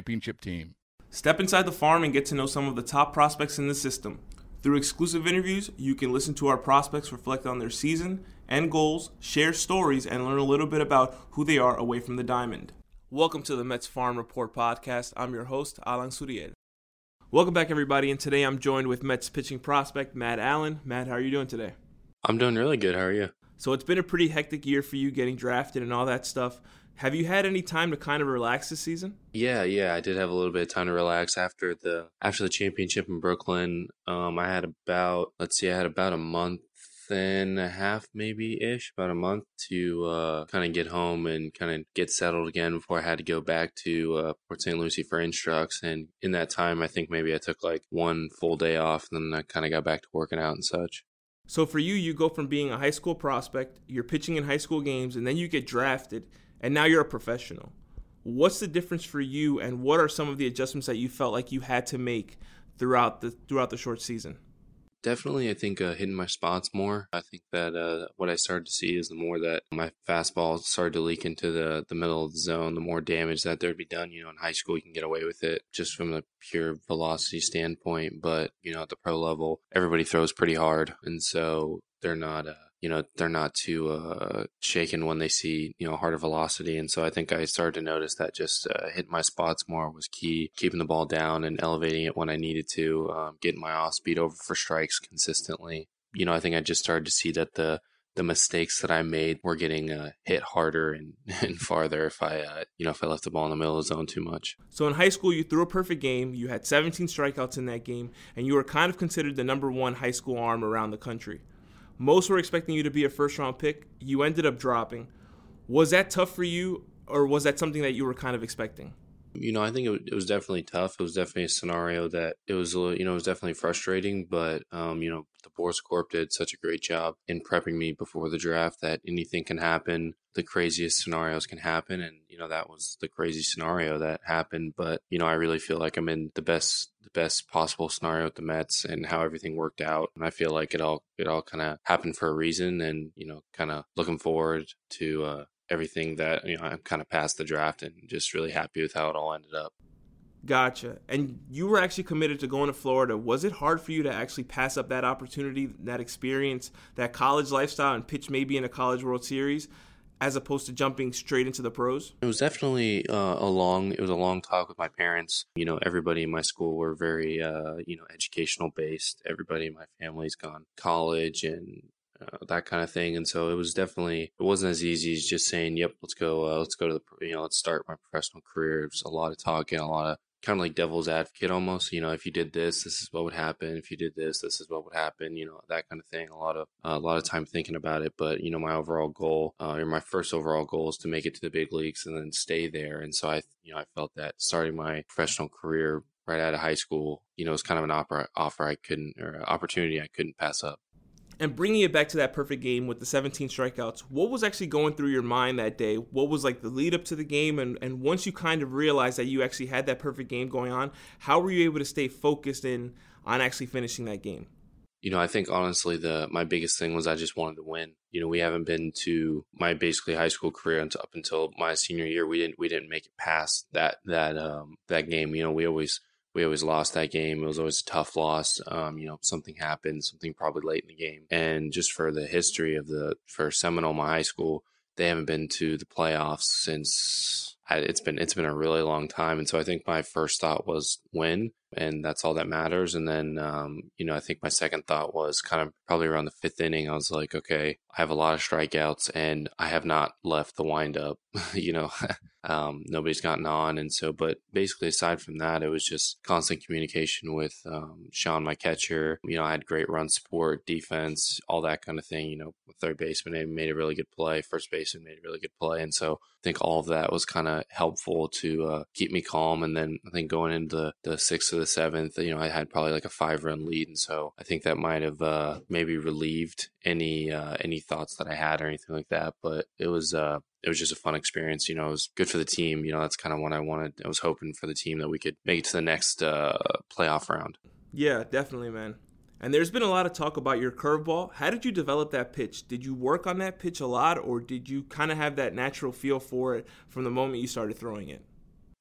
championship team. Step inside the farm and get to know some of the top prospects in the system. Through exclusive interviews, you can listen to our prospects reflect on their season and goals, share stories, and learn a little bit about who they are away from the diamond. Welcome to the Mets Farm Report podcast. I'm your host, Alan Suriel. Welcome back, everybody, and today I'm joined with Mets pitching prospect Matt Allen. Matt, how are you doing today? I'm doing really good. How are you? So it's been a pretty hectic year for you getting drafted and all that stuff. Have you had any time to kind of relax this season? Yeah, yeah, I did have a little bit of time to relax after the after the championship in Brooklyn. Um, I had about let's see, I had about a month and a half maybe ish about a month to uh, kind of get home and kind of get settled again before i had to go back to uh, port st lucie for instructs and in that time i think maybe i took like one full day off and then i kind of got back to working out and such so for you you go from being a high school prospect you're pitching in high school games and then you get drafted and now you're a professional. What's the difference for you, and what are some of the adjustments that you felt like you had to make throughout the throughout the short season? Definitely, I think uh, hitting my spots more. I think that uh, what I started to see is the more that my fastball started to leak into the, the middle of the zone, the more damage that there'd be done. You know, in high school, you can get away with it just from a pure velocity standpoint. But, you know, at the pro level, everybody throws pretty hard. And so they're not. Uh, you know they're not too uh, shaken when they see you know harder velocity and so i think i started to notice that just uh, hitting my spots more was key keeping the ball down and elevating it when i needed to um, getting my off speed over for strikes consistently you know i think i just started to see that the the mistakes that I made were getting uh, hit harder and, and farther if I, uh, you know, if I left the ball in the middle of the zone too much. So in high school, you threw a perfect game. You had 17 strikeouts in that game, and you were kind of considered the number one high school arm around the country. Most were expecting you to be a first round pick. You ended up dropping. Was that tough for you, or was that something that you were kind of expecting? You know, I think it, was definitely tough. It was definitely a scenario that it was, you know, it was definitely frustrating. But, um, you know, the Boras Corp did such a great job in prepping me before the draft that anything can happen. The craziest scenarios can happen, and you know that was the crazy scenario that happened. But you know, I really feel like I'm in the best, the best possible scenario with the Mets and how everything worked out. And I feel like it all, it all kind of happened for a reason. And you know, kind of looking forward to uh, everything that you know I'm kind of past the draft and just really happy with how it all ended up. Gotcha. And you were actually committed to going to Florida. Was it hard for you to actually pass up that opportunity, that experience, that college lifestyle, and pitch maybe in a College World Series? As opposed to jumping straight into the pros? It was definitely uh, a long. It was a long talk with my parents. You know, everybody in my school were very, uh, you know, educational based. Everybody in my family's gone college and uh, that kind of thing. And so it was definitely it wasn't as easy as just saying, "Yep, let's go, uh, let's go to the you know, let's start my professional career." It was a lot of talking, a lot of kind of like devil's advocate almost. You know, if you did this, this is what would happen. If you did this, this is what would happen. You know, that kind of thing. A lot of uh, a lot of time thinking about it. But you know, my overall goal, uh, or my first overall goal, is to make it to the big leagues and then stay there. And so I, you know, I felt that starting my professional career right out of high school, you know, was kind of an offer offer I couldn't or opportunity I couldn't pass up. And bringing it back to that perfect game with the 17 strikeouts, what was actually going through your mind that day? What was like the lead up to the game? And, and once you kind of realized that you actually had that perfect game going on, how were you able to stay focused in on actually finishing that game? You know, I think honestly, the my biggest thing was I just wanted to win. You know, we haven't been to my basically high school career until, up until my senior year. We didn't we didn't make it past that that um that game. You know, we always we always lost that game. It was always a tough loss. Um, you know, something happened, something probably late in the game. And just for the history of the, for Seminole, my high school, they haven't been to the playoffs since it's been it's been a really long time, and so I think my first thought was win, and that's all that matters. And then, um, you know, I think my second thought was kind of probably around the fifth inning. I was like, okay, I have a lot of strikeouts, and I have not left the windup. you know, um, nobody's gotten on, and so, but basically, aside from that, it was just constant communication with um, Sean, my catcher. You know, I had great run support, defense, all that kind of thing. You know, third baseman made a really good play, first baseman made a really good play, and so I think all of that was kind of helpful to uh, keep me calm. And then I think going into the sixth or the seventh, you know, I had probably like a five run lead, and so I think that might have uh, maybe relieved any uh, any thoughts that I had or anything like that. But it was uh, it was just a fun experience. You know, it was good for the team. You know, that's kind of what I wanted. I was hoping for the team that we could make it to the next uh, playoff round. Yeah, definitely, man. And there's been a lot of talk about your curveball. How did you develop that pitch? Did you work on that pitch a lot, or did you kind of have that natural feel for it from the moment you started throwing it?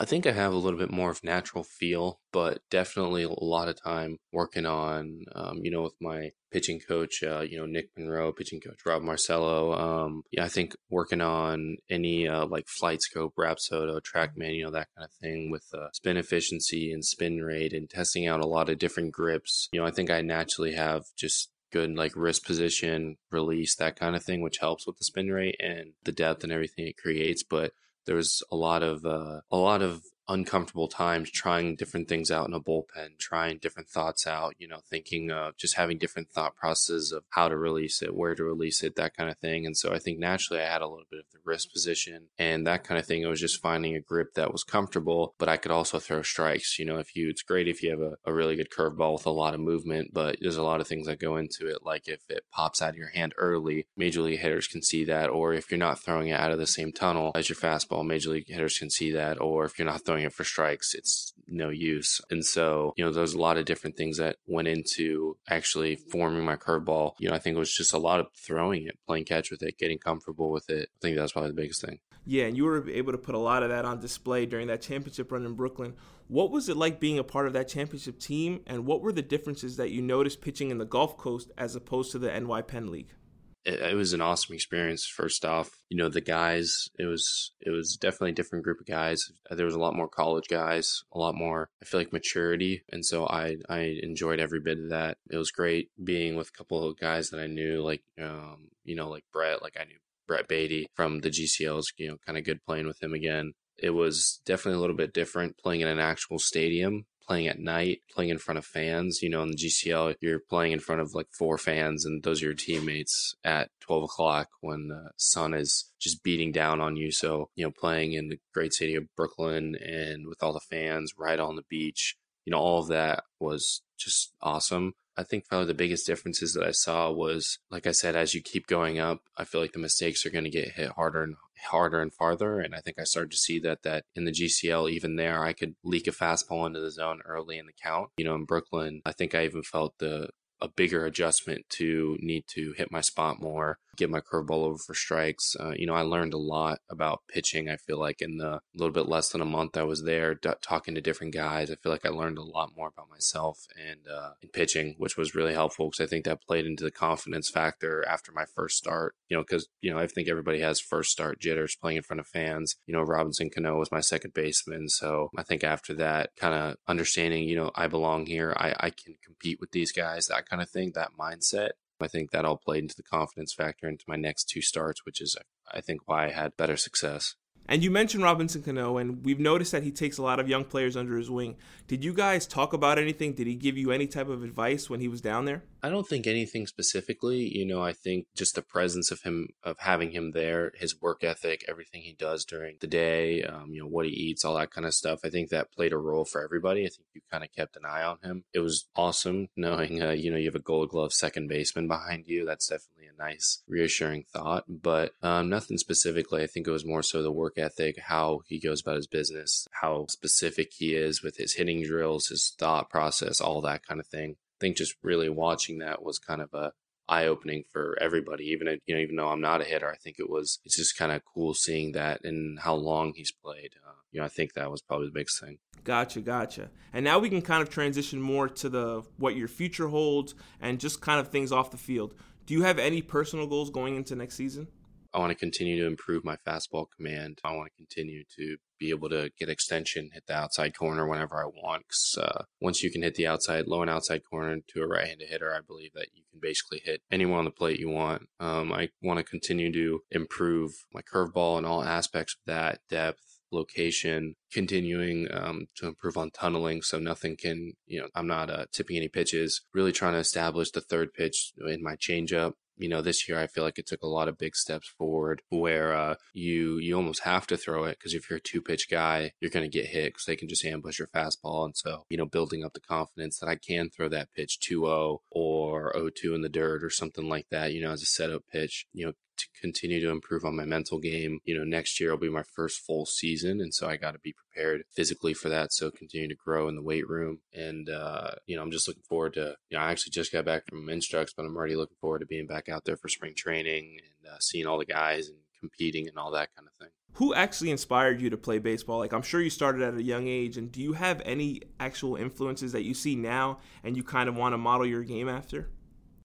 I think I have a little bit more of natural feel, but definitely a lot of time working on, um, you know, with my pitching coach, uh, you know, Nick Monroe, pitching coach Rob Marcello. Um, yeah, I think working on any uh, like flight scope, Rapsodo, TrackMan, you know, that kind of thing with uh, spin efficiency and spin rate and testing out a lot of different grips. You know, I think I naturally have just good like wrist position, release, that kind of thing, which helps with the spin rate and the depth and everything it creates. But there was a lot of uh, a lot of uncomfortable times trying different things out in a bullpen, trying different thoughts out, you know, thinking of just having different thought processes of how to release it, where to release it, that kind of thing. And so I think naturally I had a little bit of the wrist position and that kind of thing. It was just finding a grip that was comfortable, but I could also throw strikes. You know, if you, it's great if you have a, a really good curveball with a lot of movement, but there's a lot of things that go into it. Like if it pops out of your hand early, major league hitters can see that. Or if you're not throwing it out of the same tunnel as your fastball, major league hitters can see that. Or if you're not throwing it for strikes, it's no use. And so, you know, there's a lot of different things that went into actually forming my curveball. You know, I think it was just a lot of throwing it, playing catch with it, getting comfortable with it. I think that's probably the biggest thing. Yeah, and you were able to put a lot of that on display during that championship run in Brooklyn. What was it like being a part of that championship team, and what were the differences that you noticed pitching in the Gulf Coast as opposed to the NY Penn League? It, it, was an awesome experience. First off, you know the guys. It was it was definitely a different group of guys. There was a lot more college guys, a lot more. I feel like maturity, and so I I enjoyed every bit of that. It was great being with a couple of guys that I knew, like um you know like Brett, like I knew Brett Baty from the GCLs. You know, kind of good playing with him again. It was definitely a little bit different playing in an actual stadium playing at night, playing in front of fans. You know, in the GCL, you're playing in front of like four fans, and those are your teammates at 12 o'clock when the sun is just beating down on you. So, you know, playing in the great city of Brooklyn and with all the fans right on the beach, you know, all of that was just awesome. I think probably the biggest differences that I saw was, like I said, as you keep going up, I feel like the mistakes are going to get hit harder and harder and farther. And I think I started to see that that in the GCL, even there, I could leak a fastball into the zone early in the count. You know, in Brooklyn, I think I even felt the a bigger adjustment to need to hit my spot more, get my curveball over for strikes. Uh, you know, I learned a lot about pitching. I feel like in the little bit less than a month I was there, d- talking to different guys, I feel like I learned a lot more about myself and uh, in pitching, which was really helpful because I think that played into the confidence factor after my first start. You know, because you know I think everybody has first start jitters playing in front of fans. You know, Robinson Cano was my second baseman, so I think after that, kind of understanding, you know, I belong here. I I can compete with these guys. That kind of thing, that mindset. I think that all played into the confidence factor into my next two starts, which is, I think, why I had better success. And you mentioned Robinson Cano, and we've noticed that he takes a lot of young players under his wing. Did you guys talk about anything? Did he give you any type of advice when he was down there? I don't think anything specifically. You know, I think just the presence of him, of having him there, his work ethic, everything he does during the day, um, you know, what he eats, all that kind of stuff. I think that played a role for everybody. I think you kind of kept an eye on him. It was awesome knowing, uh, you know, you have a gold glove second baseman behind you. That's definitely a nice, reassuring thought, but um, nothing specifically. I think it was more so the work ethic, how he goes about his business, how specific he is with his hitting drills, his thought process, all that kind of thing I think just really watching that was kind of a eye opening for everybody. Even you know, even though I'm not a hitter, I think it was. It's just kind of cool seeing that and how long he's played. Uh, you know, I think that was probably the biggest thing. Gotcha, gotcha. And now we can kind of transition more to the what your future holds and just kind of things off the field. Do you have any personal goals going into next season? I want to continue to improve my fastball command. I want to continue to be able to get extension, hit the outside corner whenever I want. Uh, once you can hit the outside, low and outside corner to a right-handed hitter, I believe that you can basically hit anyone on the plate you want. Um, I want to continue to improve my curveball and all aspects of that depth, location, continuing um, to improve on tunneling so nothing can, you know, I'm not uh, tipping any pitches, really trying to establish the third pitch in my changeup. You know, this year I feel like it took a lot of big steps forward where uh, you you almost have to throw it because if you're a two pitch guy, you're going to get hit because they can just ambush your fastball. And so, you know, building up the confidence that I can throw that pitch 2 0 or 0 2 in the dirt or something like that, you know, as a setup pitch, you know, to continue to improve on my mental game. You know, next year will be my first full season. And so I got to be prepared physically for that. So continue to grow in the weight room. And, uh, you know, I'm just looking forward to, you know, I actually just got back from instructs, but I'm already looking forward to being back out there for spring training and uh, seeing all the guys and competing and all that kind of thing. Who actually inspired you to play baseball? Like, I'm sure you started at a young age, and do you have any actual influences that you see now and you kind of want to model your game after?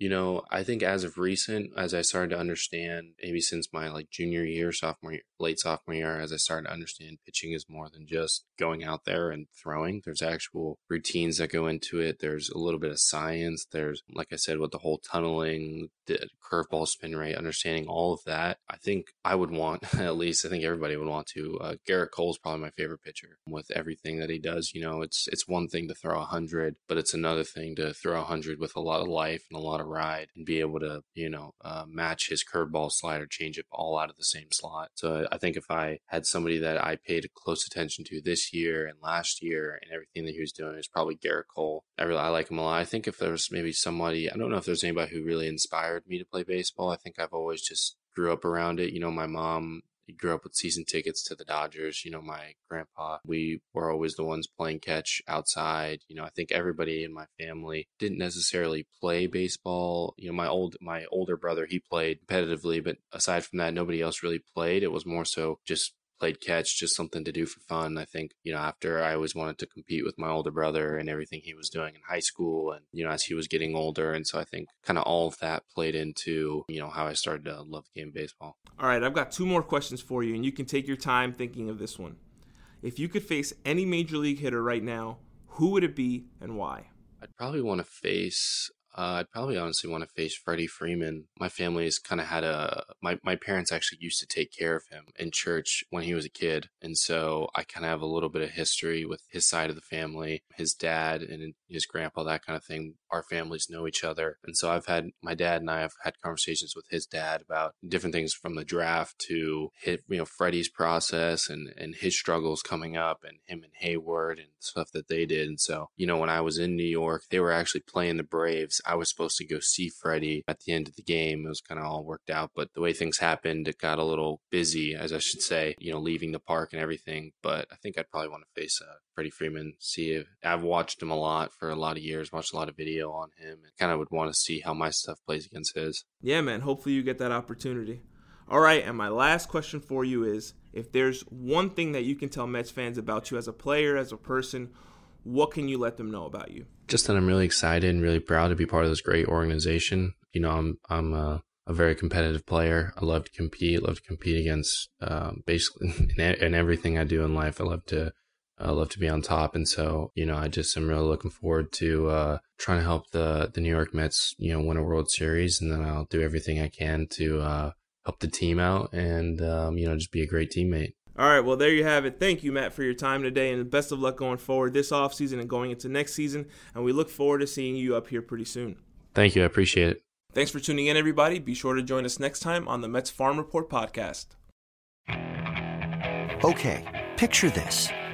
You know, I think as of recent, as I started to understand, maybe since my like junior year, sophomore year, late sophomore year, as I started to understand pitching is more than just going out there and throwing. There's actual routines that go into it. There's a little bit of science. There's, like I said, with the whole tunneling, the curveball spin rate, understanding all of that. I think I would want, at least I think everybody would want to. Uh, Gerrit Cole's probably my favorite pitcher with everything that he does. You know, it's, it's one thing to throw a hundred, but it's another thing to throw a hundred with a lot of life and a lot of ride and be able to, you know, uh, match his curveball slider changeup all out of the same slot. So I think if I had somebody that I paid close attention to this year and last year and everything that he was doing, is probably Gerrit Cole. I really I like him a lot. I think if there was maybe somebody, I don't know if there's anybody who really inspired me to play baseball. I think I've always just grew up around it. You know, my mom grew up with season tickets to the Dodgers. You know, my grandpa, we were always the ones playing catch outside. You know, I think everybody in my family didn't necessarily play baseball. You know, my old my older brother, he played competitively, but aside from that, nobody else really played. It was more so just played catch, just something to do for fun. I think, you know, after I always wanted to compete with my older brother and everything he was doing in high school and, you know, as he was getting older. And so I think kind of all of that played into, you know, how I started to love the game of baseball. All right, I've got two more questions for you, and you can take your time thinking of this one. If you could face any major league hitter right now, who would it be and why? I'd probably want to face uh, I'd probably honestly want to face Freddie Freeman. My family's kind of had a my my parents actually used to take care of him in church when he was a kid, and so I kind of have a little bit of history with his side of the family, his dad and his grandpa, that kind of thing. Our families know each other, and so I've had my dad and I have had conversations with his dad about different things from the draft to hit you know Freddie's process and and his struggles coming up, and him and Heyward and stuff that they did. And so you know when I was in New York, they were actually playing the Braves. I was supposed to go see Freddie at the end of the game. It was kind of all worked out, but the way things happened, it got a little busy, as I should say, you know, leaving the park and everything. But I think I'd probably want to face uh, Freddie Freeman, see if I've watched him a lot for a lot of years, watched a lot of video on him, and kind of would want to see how my stuff plays against his. Yeah, man. Hopefully you get that opportunity. All right, and my last question for you is if there's one thing that you can tell Mets fans about you as a player, as a person, what can you let them know about you? Just that I'm really excited and really proud to be part of this great organization. You know, I'm I'm a, a very competitive player. I love to compete. Love to compete against um, basically in, in, everything I do in life. I love to I love to be on top, and so you know, I just am really looking forward to uh, trying to help the the New York Mets, you know, win a World Series, and then I'll do everything I can to uh, help the team out and um, you know just be a great teammate. All right, well, there you have it. Thank you, Matt, for your time today, and best of luck going forward this offseason and going into next season. And we look forward to seeing you up here pretty soon. Thank you. I appreciate it. Thanks for tuning in, everybody. Be sure to join us next time on the Mets Farm Report podcast. Okay, picture this.